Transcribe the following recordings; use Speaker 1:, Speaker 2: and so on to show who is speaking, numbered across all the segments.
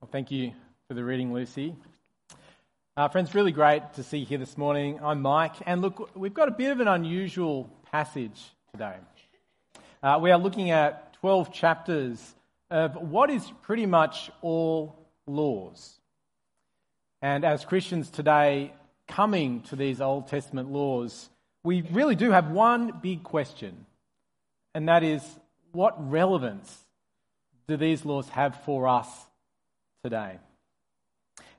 Speaker 1: Well, thank you for the reading, Lucy. Uh, friends, really great to see you here this morning. I'm Mike, and look, we've got a bit of an unusual passage today. Uh, we are looking at 12 chapters of what is pretty much all laws. And as Christians today, coming to these Old Testament laws, we really do have one big question, and that is what relevance do these laws have for us today.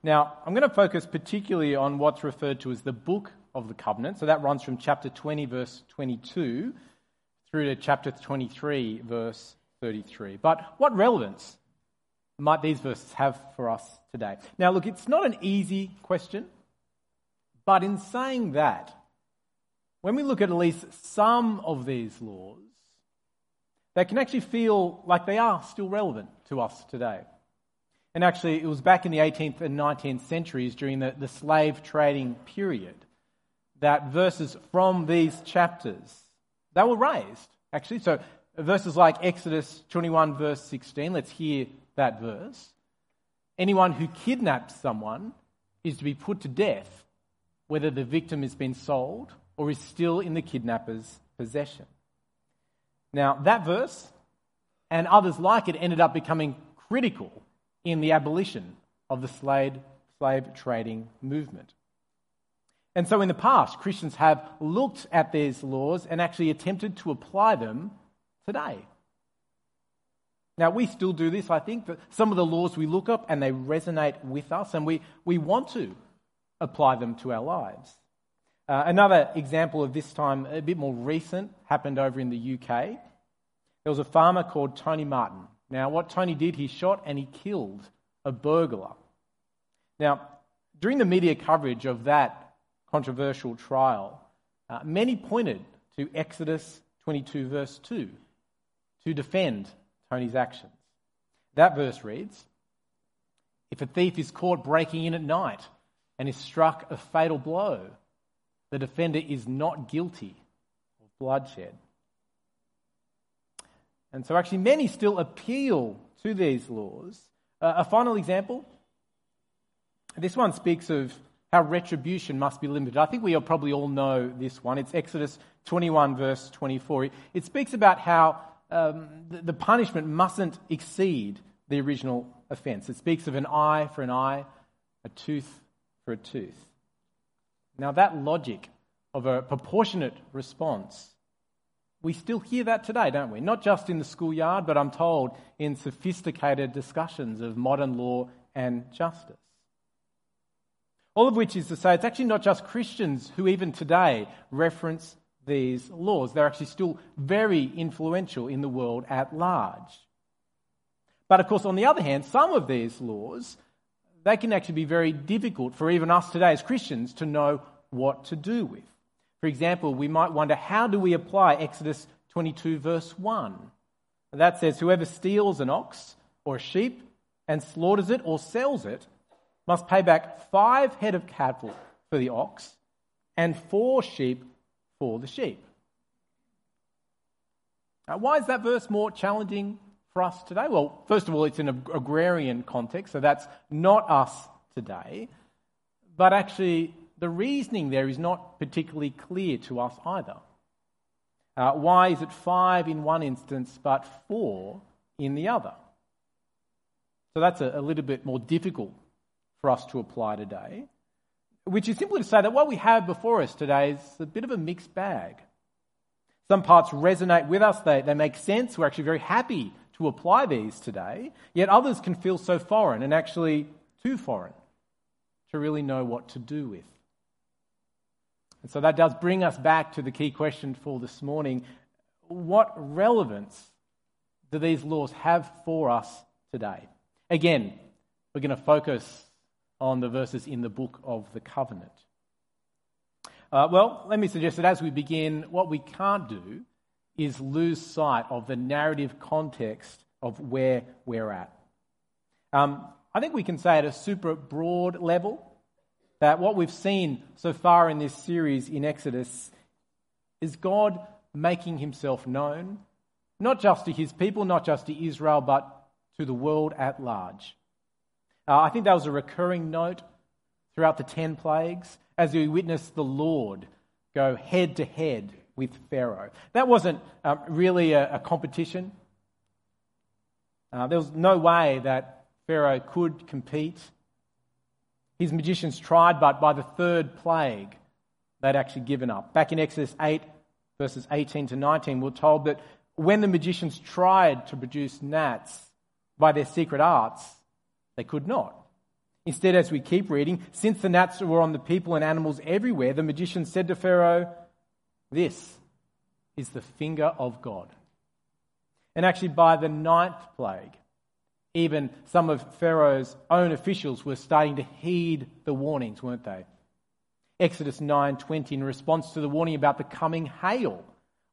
Speaker 1: Now, I'm going to focus particularly on what's referred to as the book of the covenant. So that runs from chapter 20, verse 22, through to chapter 23, verse 33. But what relevance might these verses have for us today? Now, look, it's not an easy question, but in saying that, when we look at at least some of these laws, they can actually feel like they are still relevant to us today. And actually, it was back in the 18th and 19th centuries during the, the slave trading period that verses from these chapters, they were raised, actually. So verses like Exodus 21, verse 16, let's hear that verse. Anyone who kidnaps someone is to be put to death, whether the victim has been sold or is still in the kidnapper's possession. Now, that verse and others like it ended up becoming critical in the abolition of the slave, slave trading movement. And so in the past, Christians have looked at these laws and actually attempted to apply them today. Now, we still do this, I think, but some of the laws we look up and they resonate with us, and we, we want to apply them to our lives. Uh, another example of this time, a bit more recent, happened over in the UK. There was a farmer called Tony Martin. Now, what Tony did, he shot and he killed a burglar. Now, during the media coverage of that controversial trial, uh, many pointed to Exodus 22, verse 2, to defend Tony's actions. That verse reads If a thief is caught breaking in at night and is struck a fatal blow, the defender is not guilty of bloodshed. And so, actually, many still appeal to these laws. Uh, a final example this one speaks of how retribution must be limited. I think we probably all know this one. It's Exodus 21, verse 24. It speaks about how um, the, the punishment mustn't exceed the original offence. It speaks of an eye for an eye, a tooth for a tooth. Now, that logic of a proportionate response we still hear that today, don't we? Not just in the schoolyard, but I'm told in sophisticated discussions of modern law and justice. All of which is to say, it's actually not just Christians who, even today, reference these laws. They're actually still very influential in the world at large. But of course, on the other hand, some of these laws, they can actually be very difficult for even us today as Christians to know what to do with. For example, we might wonder how do we apply Exodus 22, verse 1? That says, Whoever steals an ox or a sheep and slaughters it or sells it must pay back five head of cattle for the ox and four sheep for the sheep. Now, why is that verse more challenging for us today? Well, first of all, it's in an agrarian context, so that's not us today. But actually, the reasoning there is not particularly clear to us either. Uh, why is it five in one instance but four in the other? So that's a, a little bit more difficult for us to apply today, which is simply to say that what we have before us today is a bit of a mixed bag. Some parts resonate with us, they, they make sense, we're actually very happy to apply these today, yet others can feel so foreign and actually too foreign to really know what to do with. And so that does bring us back to the key question for this morning. What relevance do these laws have for us today? Again, we're going to focus on the verses in the book of the covenant. Uh, well, let me suggest that as we begin, what we can't do is lose sight of the narrative context of where we're at. Um, I think we can say at a super broad level that what we've seen so far in this series in Exodus is God making himself known, not just to his people, not just to Israel, but to the world at large. Uh, I think that was a recurring note throughout the 10 plagues as we witnessed the Lord go head to head with Pharaoh. That wasn't um, really a, a competition. Uh, there was no way that Pharaoh could compete. His magicians tried, but by the third plague, they'd actually given up. Back in Exodus 8, verses 18 to 19, we're told that when the magicians tried to produce gnats by their secret arts, they could not. Instead, as we keep reading, since the gnats were on the people and animals everywhere, the magician said to Pharaoh, This is the finger of God. And actually, by the ninth plague, even some of Pharaoh's own officials were starting to heed the warnings, weren't they? Exodus 9:20 in response to the warning about the coming hail,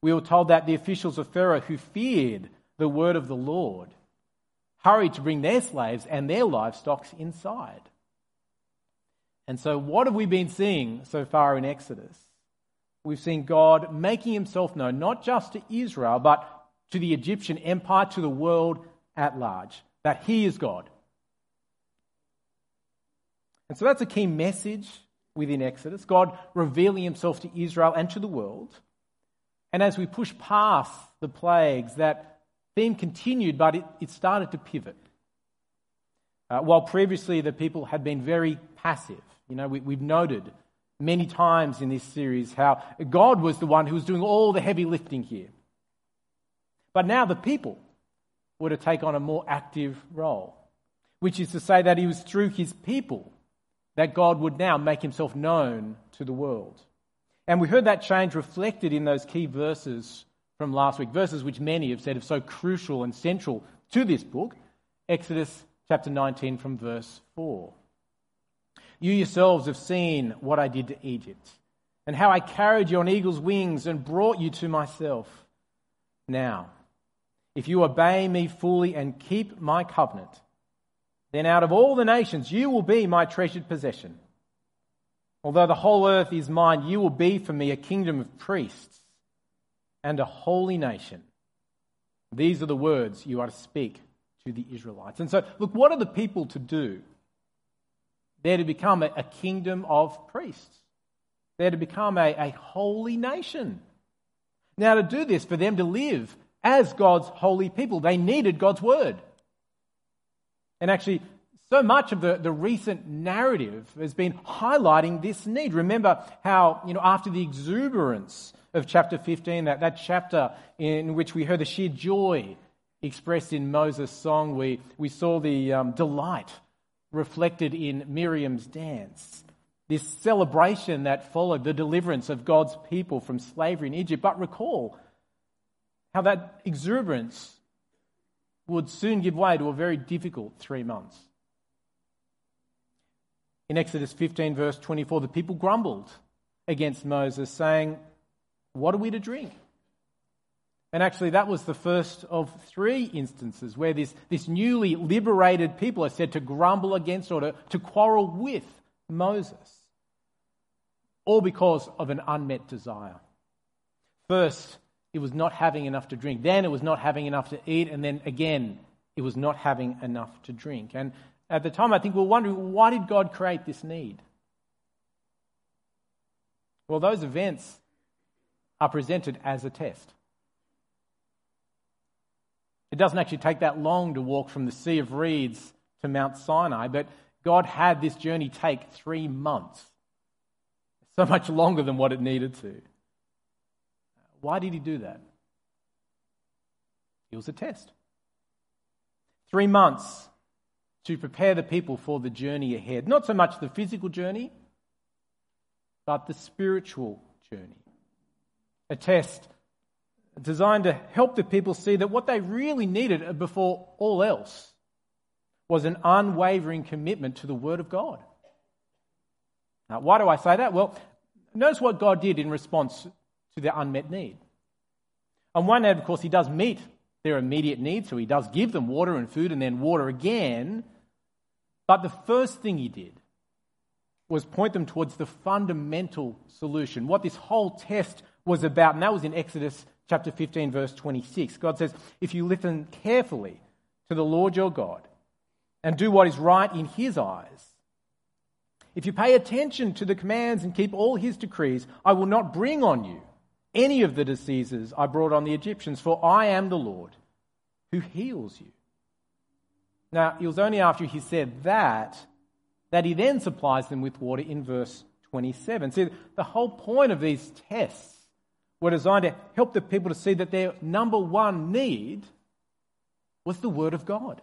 Speaker 1: we were told that the officials of Pharaoh who feared the word of the Lord hurried to bring their slaves and their livestock inside. And so, what have we been seeing so far in Exodus? We've seen God making himself known not just to Israel, but to the Egyptian empire, to the world at large, that he is God. And so that's a key message within Exodus God revealing himself to Israel and to the world. And as we push past the plagues, that theme continued, but it, it started to pivot. Uh, while previously the people had been very passive, you know, we, we've noted many times in this series how God was the one who was doing all the heavy lifting here. But now the people were to take on a more active role, which is to say that it was through his people that God would now make himself known to the world. And we heard that change reflected in those key verses from last week, verses which many have said are so crucial and central to this book. Exodus chapter 19 from verse 4. You yourselves have seen what I did to Egypt, and how I carried you on eagle's wings and brought you to myself. Now, if you obey me fully and keep my covenant, then out of all the nations you will be my treasured possession. Although the whole earth is mine, you will be for me a kingdom of priests and a holy nation. These are the words you are to speak to the Israelites. And so, look, what are the people to do? They're to become a, kingdom of priests, they're to become a, a holy nation. Now, to do this, for them to live as God's holy people, they needed God's word. And actually, so much of the, the recent narrative has been highlighting this need. Remember how, you know, after the exuberance of chapter 15, that, that chapter in which we heard the sheer joy expressed in Moses' song. We, we saw the um, delight reflected in Miriam's dance. This celebration that followed the deliverance of God's people from slavery in Egypt. But recall how that exuberance would soon give way to a very difficult three months. In Exodus 15, verse 24, the people grumbled against Moses, saying, what are we to drink? And actually, that was the first of three instances where this, this newly liberated people are said to grumble against or to, to quarrel with Moses, all because of an unmet desire. First, it was not having enough to drink. Then, it was not having enough to eat. And then again, it was not having enough to drink. And at the time, I think we we're wondering why did God create this need? Well, those events are presented as a test. It doesn't actually take that long to walk from the Sea of Reeds to Mount Sinai, but God had this journey take three months. So much longer than what it needed to. Why did he do that? It was a test. Three months to prepare the people for the journey ahead. Not so much the physical journey, but the spiritual journey a test designed to help the people see that what they really needed before all else was an unwavering commitment to the Word of God. Now, why do I say that? Well, notice what God did in response to their unmet need. On one hand, of course, He does meet their immediate needs, so He does give them water and food and then water again. But the first thing He did was point them towards the fundamental solution, what this whole test was about, and that was in Exodus chapter 15, verse 26. God says, If you listen carefully to the Lord your God and do what is right in his eyes. If you pay attention to the commands and keep all his decrees, I will not bring on you any of the diseases I brought on the Egyptians, for I am the Lord who heals you. Now, it was only after he said that that he then supplies them with water in verse 27. See, the whole point of these tests were designed to help the people to see that their number one need was the Word of God.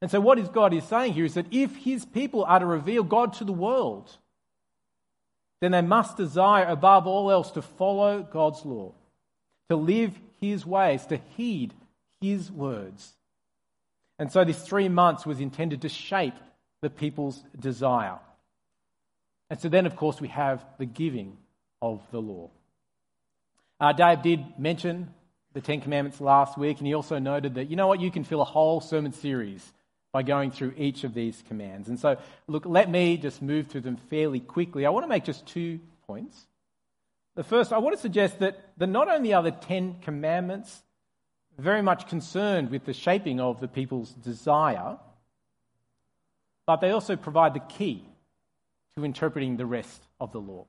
Speaker 1: And so, what is God is saying here is that if His people are to reveal God to the world, then they must desire above all else to follow God's law, to live His ways, to heed His words. And so, this three months was intended to shape the people's desire. And so, then, of course, we have the giving of the law. Uh, Dave did mention the Ten Commandments last week, and he also noted that, you know what, you can fill a whole sermon series by going through each of these commands. And so, look, let me just move through them fairly quickly. I want to make just two points. The first, I want to suggest that, that not only are the Ten Commandments very much concerned with the shaping of the people's desire, but they also provide the key to interpreting the rest of the law.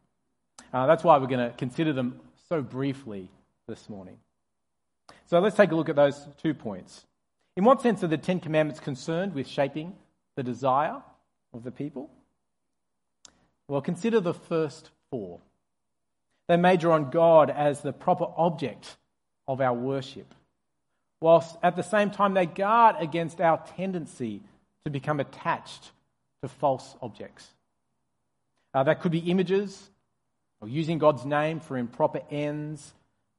Speaker 1: Uh, that's why we're going to consider them so briefly this morning. So let's take a look at those two points. In what sense are the Ten Commandments concerned with shaping the desire of the people? Well, consider the first four. They major on God as the proper object of our worship, whilst at the same time they guard against our tendency to become attached to false objects. Uh, that could be images, or using God's name for improper ends,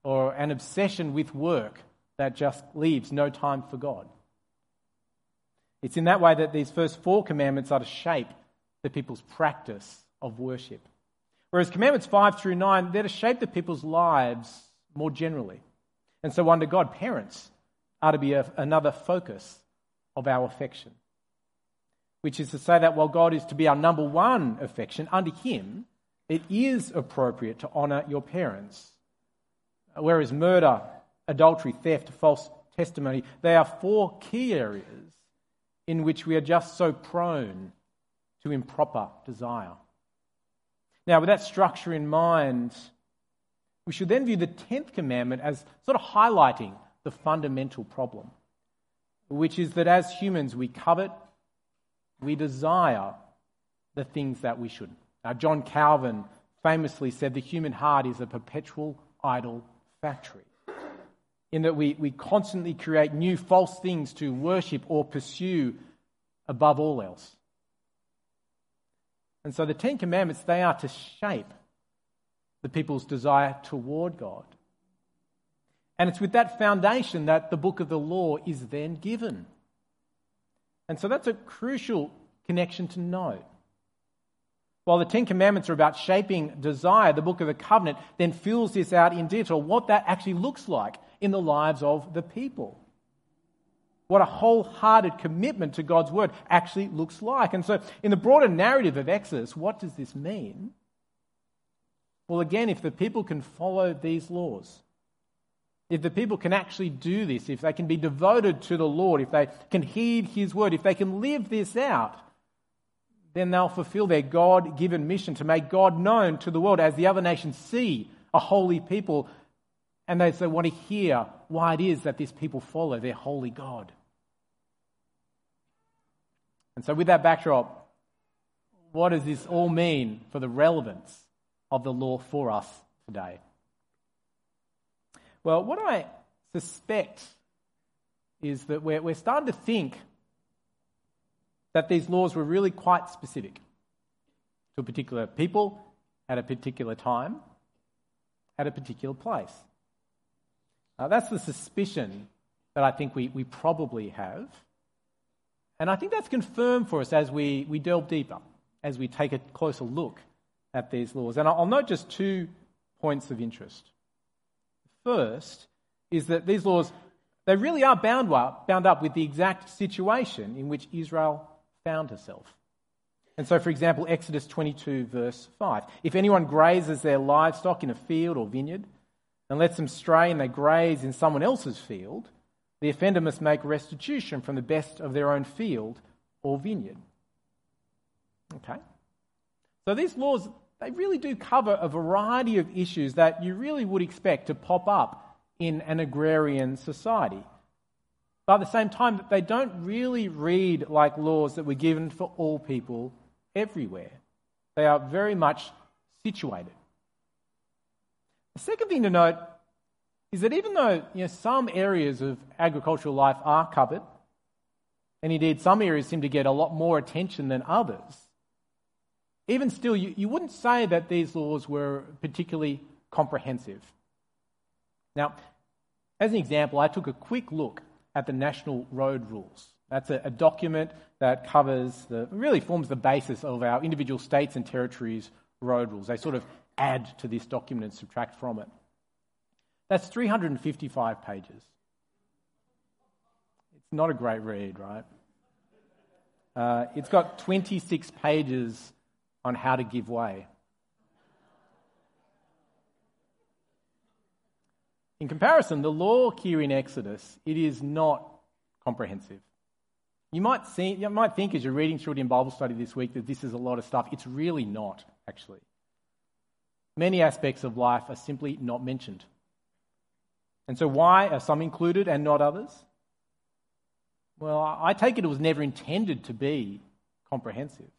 Speaker 1: or an obsession with work that just leaves no time for God. It's in that way that these first four commandments are to shape the people's practice of worship. Whereas commandments 5 through 9, they're to shape the people's lives more generally. And so, under God, parents are to be a, another focus of our affection. Which is to say that while God is to be our number one affection, under Him, it is appropriate to honour your parents. Whereas murder, adultery, theft, false testimony, they are four key areas in which we are just so prone to improper desire. Now, with that structure in mind, we should then view the 10th commandment as sort of highlighting the fundamental problem, which is that as humans we covet, we desire the things that we shouldn't. Now, John Calvin famously said the human heart is a perpetual idol factory in that we, we constantly create new false things to worship or pursue above all else. And so the Ten Commandments, they are to shape the people's desire toward God. And it's with that foundation that the book of the law is then given. And so that's a crucial connection to note. While the Ten Commandments are about shaping desire, the book of the covenant then fills this out in detail what that actually looks like in the lives of the people. What a wholehearted commitment to God's word actually looks like. And so, in the broader narrative of Exodus, what does this mean? Well, again, if the people can follow these laws, if the people can actually do this, if they can be devoted to the Lord, if they can heed His word, if they can live this out, then they'll fulfill their God given mission to make God known to the world as the other nations see a holy people and they, they want to hear why it is that these people follow their holy God. And so, with that backdrop, what does this all mean for the relevance of the law for us today? Well, what I suspect is that we're, we're starting to think that these laws were really quite specific to a particular people at a particular time, at a particular place. That's the suspicion that I think we, we probably have. And I think that's confirmed for us as we, we delve deeper, as we take a closer look at these laws. And I'll note just two points of interest. First is that these laws, they really are bound up, bound up with the exact situation in which Israel found herself. And so, for example, Exodus 22, verse 5. If anyone grazes their livestock in a field or vineyard, and lets them stray and they graze in someone else's field, the offender must make restitution from the best of their own field or vineyard. Okay? So these laws, they really do cover a variety of issues that you really would expect to pop up in an agrarian society. But at the same time, they don't really read like laws that were given for all people everywhere. They are very much situated. The second thing to note is that even though you know, some areas of agricultural life are covered, and indeed some areas seem to get a lot more attention than others, even still, you, you wouldn't say that these laws were particularly comprehensive. Now, as an example, I took a quick look at the National Road Rules. That's a, a document that covers the, really forms the basis of our individual states and territories' road rules. They sort of add to this document and subtract from it. That's 355 pages. It's not a great read, right? Uh, it's got 26 pages on how to give way. In comparison, the law here in Exodus, it is not comprehensive. You might, see, you might think as you're reading through it in Bible study this week that this is a lot of stuff. It's really not, actually. Many aspects of life are simply not mentioned. And so, why are some included and not others? Well, I take it it was never intended to be comprehensive.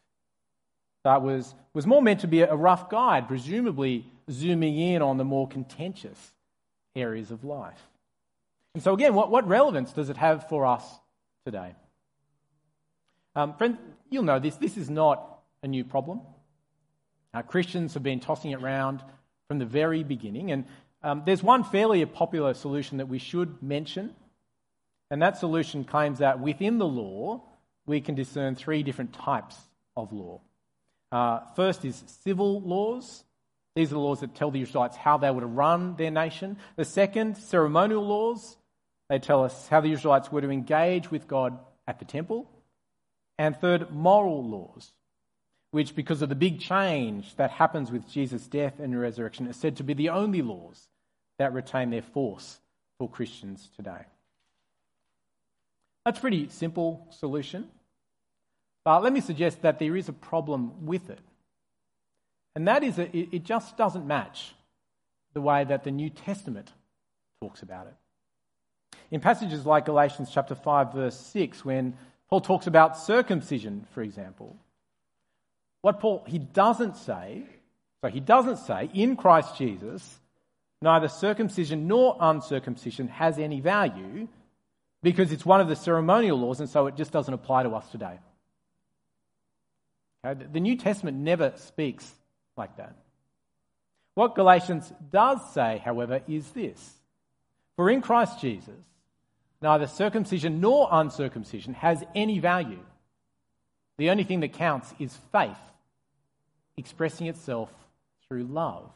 Speaker 1: That was, was more meant to be a rough guide, presumably zooming in on the more contentious areas of life. And so, again, what, what relevance does it have for us today? Um, friend, you'll know this. This is not a new problem. Christians have been tossing it around from the very beginning. And um, there's one fairly popular solution that we should mention. And that solution claims that within the law, we can discern three different types of law. Uh, first is civil laws. These are the laws that tell the Israelites how they were to run their nation. The second, ceremonial laws. They tell us how the Israelites were to engage with God at the temple. And third, moral laws, which, because of the big change that happens with Jesus' death and resurrection, are said to be the only laws that retain their force for Christians today. That's a pretty simple solution. But let me suggest that there is a problem with it. And that is that it just doesn't match the way that the New Testament talks about it. In passages like Galatians chapter 5 verse 6 when Paul talks about circumcision for example, what Paul he doesn't say, so he doesn't say in Christ Jesus neither circumcision nor uncircumcision has any value because it's one of the ceremonial laws and so it just doesn't apply to us today. Okay? The New Testament never speaks like that. What Galatians does say, however, is this For in Christ Jesus, neither circumcision nor uncircumcision has any value. The only thing that counts is faith, expressing itself through love.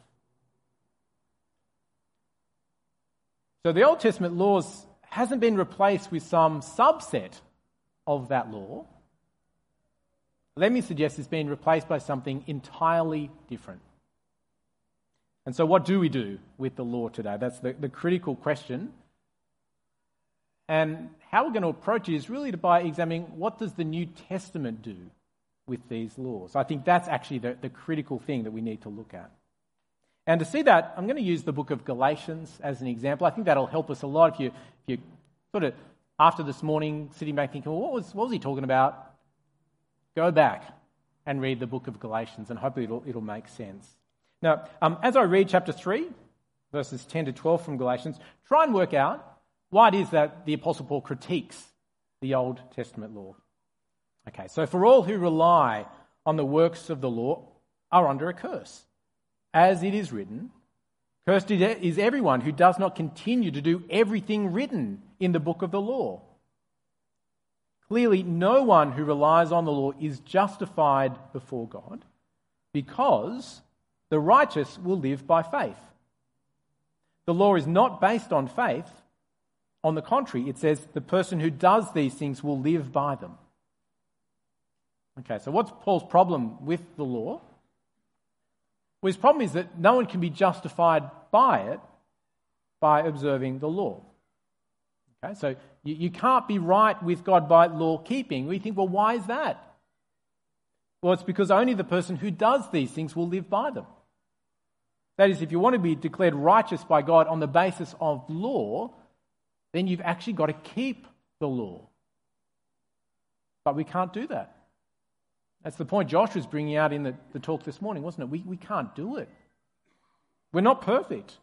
Speaker 1: So the Old Testament laws hasn't been replaced with some subset of that law let me suggest it's been replaced by something entirely different. And so, what do we do with the law today? That's the, the critical question. And how we're going to approach it is really to by examining what does the New Testament do with these laws. I think that's actually the, the critical thing that we need to look at. And to see that, I'm going to use the book of Galatians as an example. I think that'll help us a lot if you, if you sort of, after this morning, sitting back thinking, well, what was, what was he talking about? Go back and read the book of Galatians, and hopefully it'll, it'll make sense. Now, um, as I read chapter 3, verses 10 to 12 from Galatians, try and work out why it is that the Apostle Paul critiques the Old Testament law. Okay, so for all who rely on the works of the law are under a curse. As it is written, Cursed is everyone who does not continue to do everything written in the book of the law. Clearly, no one who relies on the law is justified before God because the righteous will live by faith. The law is not based on faith. On the contrary, it says the person who does these things will live by them. Okay, so what's Paul's problem with the law? Well, his problem is that no one can be justified by it by observing the law. Okay, so you, you can't be right with God by law keeping. We think, well, why is that? Well, it's because only the person who does these things will live by them. That is, if you want to be declared righteous by God on the basis of law, then you've actually got to keep the law. But we can't do that. That's the point Josh was bringing out in the, the talk this morning, wasn't it? We, we can't do it. We're not perfect.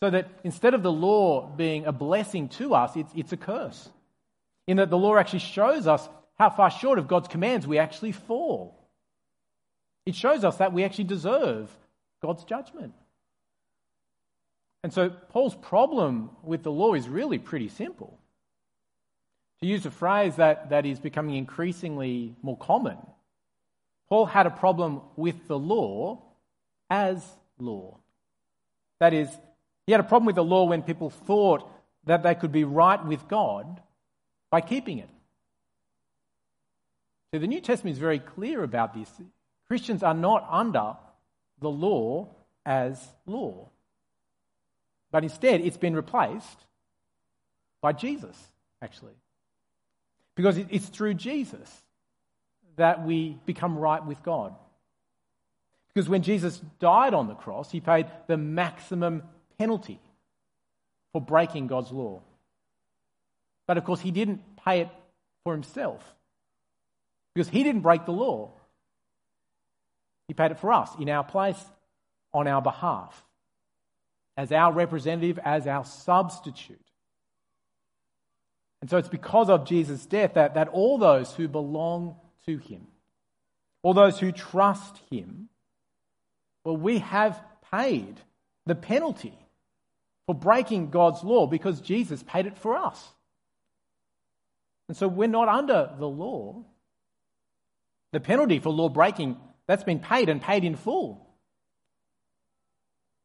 Speaker 1: So that instead of the law being a blessing to us, it's, it's a curse. In that the law actually shows us how far short of God's commands we actually fall. It shows us that we actually deserve God's judgment. And so Paul's problem with the law is really pretty simple. To use a phrase that, that is becoming increasingly more common, Paul had a problem with the law as law. That is, he had a problem with the law when people thought that they could be right with God by keeping it. So the New Testament is very clear about this. Christians are not under the law as law, but instead it's been replaced by Jesus, actually. Because it's through Jesus that we become right with God. Because when Jesus died on the cross, he paid the maximum penalty for breaking God's law. But of course, he didn't pay it for himself because he didn't break the law. He paid it for us in our place, on our behalf, as our representative, as our substitute. And so it's because of Jesus' death that, that all those who belong to him, all those who trust him, well, we have paid the penalty for breaking God's law because Jesus paid it for us. And so we're not under the law. The penalty for law breaking, that's been paid and paid in full.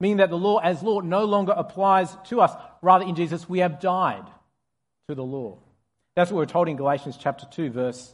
Speaker 1: Meaning that the law as law no longer applies to us. Rather, in Jesus, we have died to the law. That's what we're told in Galatians chapter 2, verse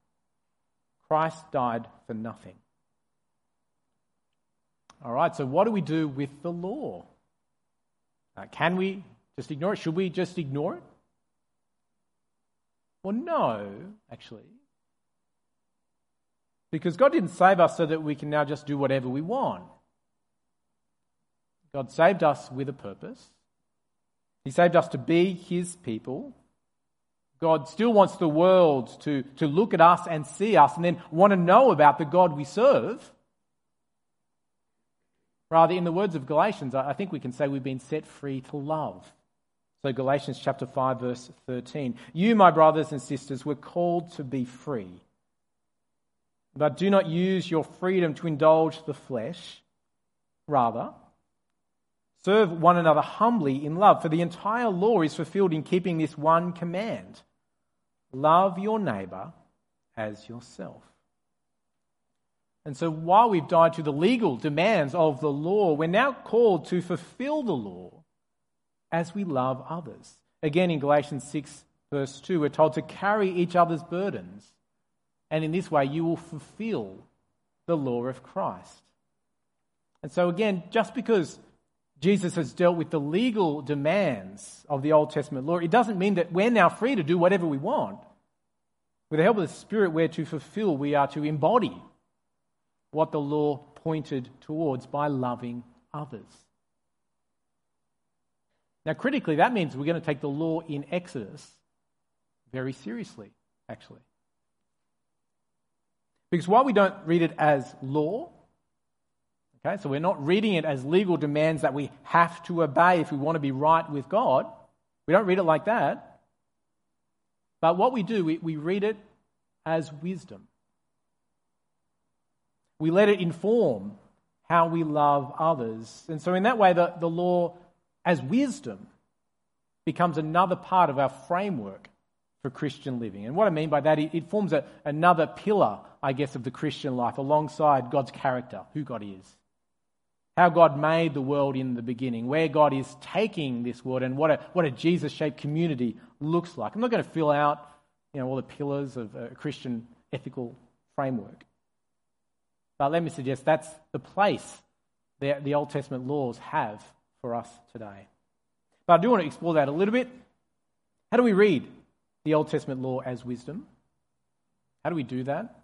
Speaker 1: Christ died for nothing. All right, so what do we do with the law? Uh, can we just ignore it? Should we just ignore it? Well, no, actually. Because God didn't save us so that we can now just do whatever we want. God saved us with a purpose. He saved us to be His people. God still wants the world to, to look at us and see us and then want to know about the God we serve. Rather, in the words of Galatians, I think we can say we've been set free to love. So, Galatians chapter 5, verse 13. You, my brothers and sisters, were called to be free. But do not use your freedom to indulge the flesh. Rather, serve one another humbly in love, for the entire law is fulfilled in keeping this one command love your neighbour as yourself. And so while we've died to the legal demands of the law, we're now called to fulfill the law as we love others. Again, in Galatians 6, verse 2, we're told to carry each other's burdens. And in this way, you will fulfill the law of Christ. And so, again, just because Jesus has dealt with the legal demands of the Old Testament law, it doesn't mean that we're now free to do whatever we want. With the help of the Spirit, we're to fulfill, we are to embody what the law pointed towards by loving others. Now, critically, that means we're going to take the law in Exodus very seriously, actually. Because while we don't read it as law, okay, so we're not reading it as legal demands that we have to obey if we want to be right with God, we don't read it like that. But what we do, we, we read it as wisdom. We let it inform how we love others. And so, in that way, the, the law, as wisdom, becomes another part of our framework for Christian living. And what I mean by that, it, it forms a, another pillar, I guess, of the Christian life alongside God's character, who God is, how God made the world in the beginning, where God is taking this world, and what a, what a Jesus shaped community looks like. I'm not going to fill out you know, all the pillars of a Christian ethical framework. But let me suggest that's the place the, the Old Testament laws have for us today. But I do want to explore that a little bit. How do we read the Old Testament law as wisdom? How do we do that?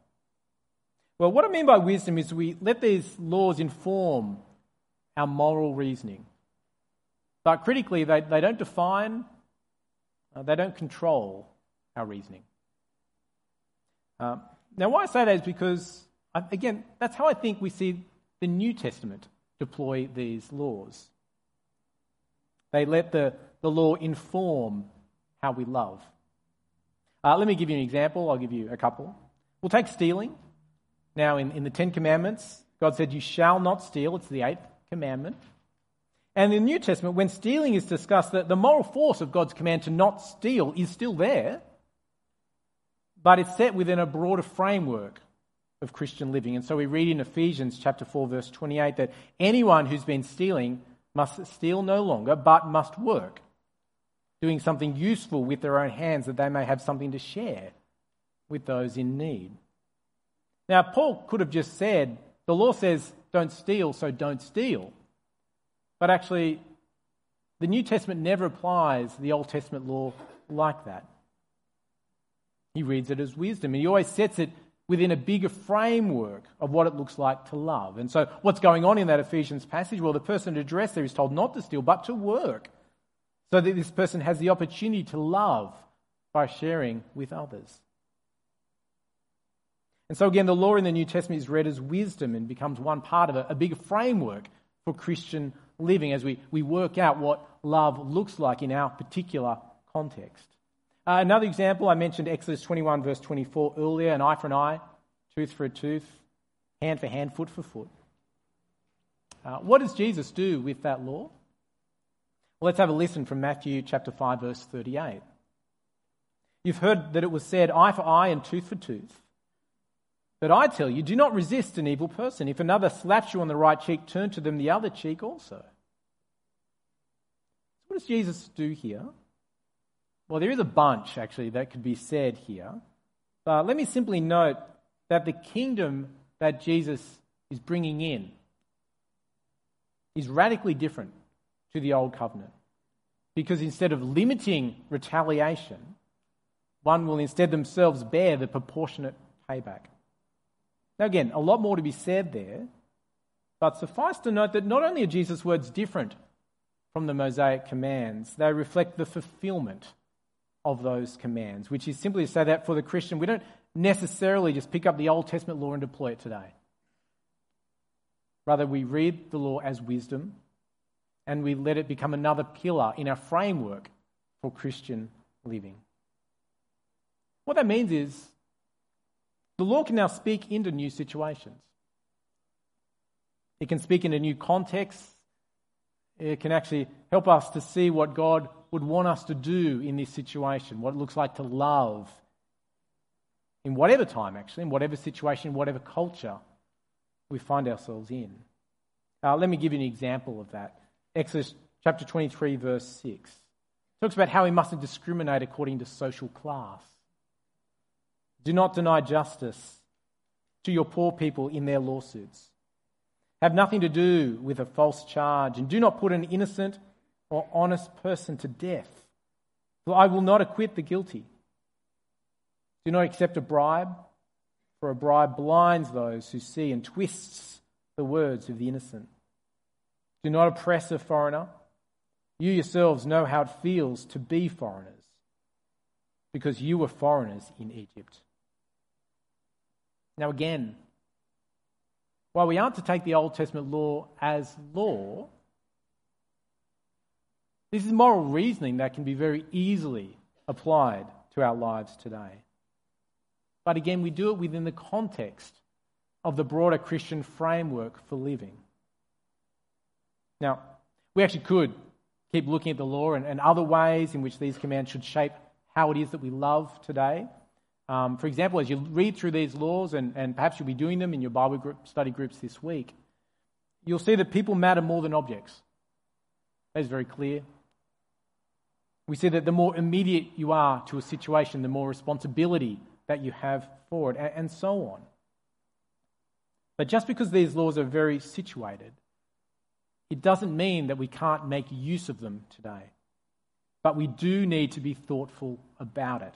Speaker 1: Well, what I mean by wisdom is we let these laws inform our moral reasoning. But critically, they, they don't define, uh, they don't control our reasoning. Uh, now, why I say that is because, again, that's how I think we see the New Testament deploy these laws. They let the, the law inform how we love. Uh, let me give you an example. I'll give you a couple. We'll take stealing. Now, in, in the Ten Commandments, God said, You shall not steal. It's the eighth commandment. And in the New Testament, when stealing is discussed, the, the moral force of God's command to not steal is still there, but it's set within a broader framework of Christian living. And so we read in Ephesians chapter 4 verse 28 that anyone who's been stealing must steal no longer but must work doing something useful with their own hands that they may have something to share with those in need. Now Paul could have just said the law says don't steal so don't steal. But actually the New Testament never applies the Old Testament law like that. He reads it as wisdom and he always sets it within a bigger framework of what it looks like to love. And so, what's going on in that Ephesians passage? Well, the person addressed there is told not to steal, but to work, so that this person has the opportunity to love by sharing with others. And so, again, the law in the New Testament is read as wisdom and becomes one part of a, bigger framework for Christian living as we, we work out what love looks like in our particular context. Uh, another example, I mentioned Exodus 21, verse 24 earlier an eye for an eye, tooth for a tooth, hand for hand, foot for foot. Uh, what does Jesus do with that law? Well, let's have a listen from Matthew chapter 5, verse 38. You've heard that it was said, eye for eye and tooth for tooth. But I tell you, do not resist an evil person. If another slaps you on the right cheek, turn to them the other cheek also. What does Jesus do here? Well, there is a bunch actually that could be said here. But let me simply note that the kingdom that Jesus is bringing in is radically different to the old covenant. Because instead of limiting retaliation, one will instead themselves bear the proportionate payback. Now, again, a lot more to be said there, but suffice to note that not only are Jesus' words different from the Mosaic commands, they reflect the fulfillment of those commands, which is simply to say that for the Christian, we don't necessarily just pick up the Old Testament law and deploy it today. Rather, we read the law as wisdom and we let it become another pillar in our framework for Christian living. What that means is the law can now speak into new situations. It can speak into new contexts. It can actually help us to see what God would want us to do in this situation, what it looks like to love in whatever time, actually, in whatever situation, whatever culture we find ourselves in. Uh, let me give you an example of that. Exodus chapter 23, verse 6 talks about how we mustn't discriminate according to social class. Do not deny justice to your poor people in their lawsuits. Have nothing to do with a false charge, and do not put an innocent or honest person to death. For I will not acquit the guilty. Do not accept a bribe, for a bribe blinds those who see and twists the words of the innocent. Do not oppress a foreigner. You yourselves know how it feels to be foreigners, because you were foreigners in Egypt. Now, again, while we aren't to take the Old Testament law as law, this is moral reasoning that can be very easily applied to our lives today. But again, we do it within the context of the broader Christian framework for living. Now, we actually could keep looking at the law and, and other ways in which these commands should shape how it is that we love today. Um, for example, as you read through these laws, and, and perhaps you'll be doing them in your Bible group, study groups this week, you'll see that people matter more than objects. That is very clear. We see that the more immediate you are to a situation, the more responsibility that you have for it, and, and so on. But just because these laws are very situated, it doesn't mean that we can't make use of them today. But we do need to be thoughtful about it.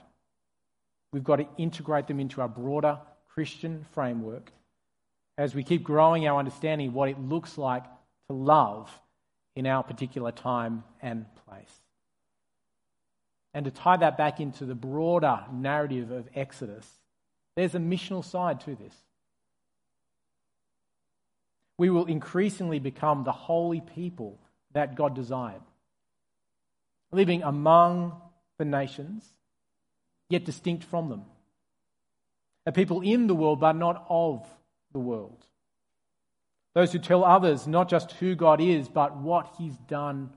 Speaker 1: We've got to integrate them into our broader Christian framework as we keep growing our understanding of what it looks like to love in our particular time and place. And to tie that back into the broader narrative of Exodus, there's a missional side to this. We will increasingly become the holy people that God desired, living among the nations, yet distinct from them. A people in the world, but not of the world. Those who tell others not just who God is, but what He's done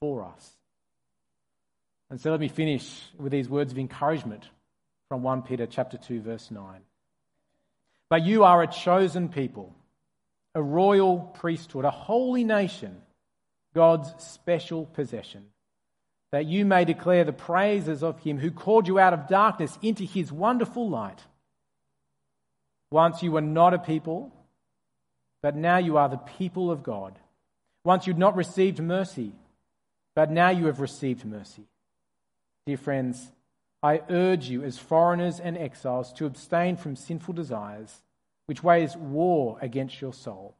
Speaker 1: for us. And so let me finish with these words of encouragement from 1 Peter chapter 2 verse 9. But you are a chosen people, a royal priesthood, a holy nation, God's special possession, that you may declare the praises of him who called you out of darkness into his wonderful light. Once you were not a people, but now you are the people of God. Once you'd not received mercy, but now you have received mercy. Dear friends, I urge you as foreigners and exiles to abstain from sinful desires, which wage war against your soul.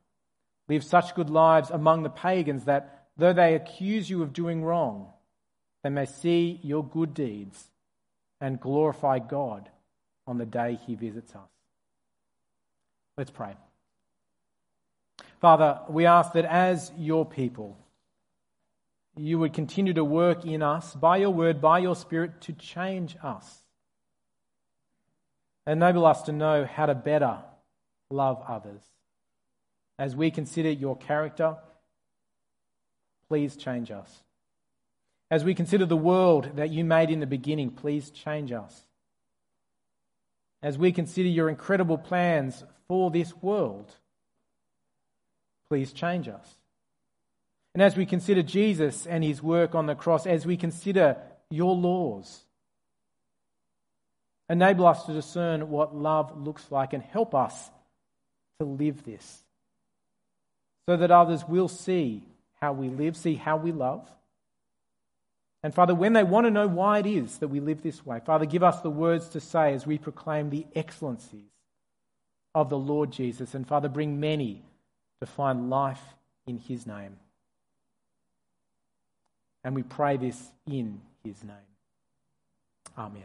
Speaker 1: Live such good lives among the pagans that, though they accuse you of doing wrong, they may see your good deeds and glorify God on the day he visits us. Let's pray. Father, we ask that as your people, you would continue to work in us by your word, by your spirit, to change us. Enable us to know how to better love others. As we consider your character, please change us. As we consider the world that you made in the beginning, please change us. As we consider your incredible plans for this world, please change us. And as we consider Jesus and his work on the cross, as we consider your laws, enable us to discern what love looks like and help us to live this so that others will see how we live, see how we love. And Father, when they want to know why it is that we live this way, Father, give us the words to say as we proclaim the excellencies of the Lord Jesus. And Father, bring many to find life in his name. And we pray this in his name. Amen.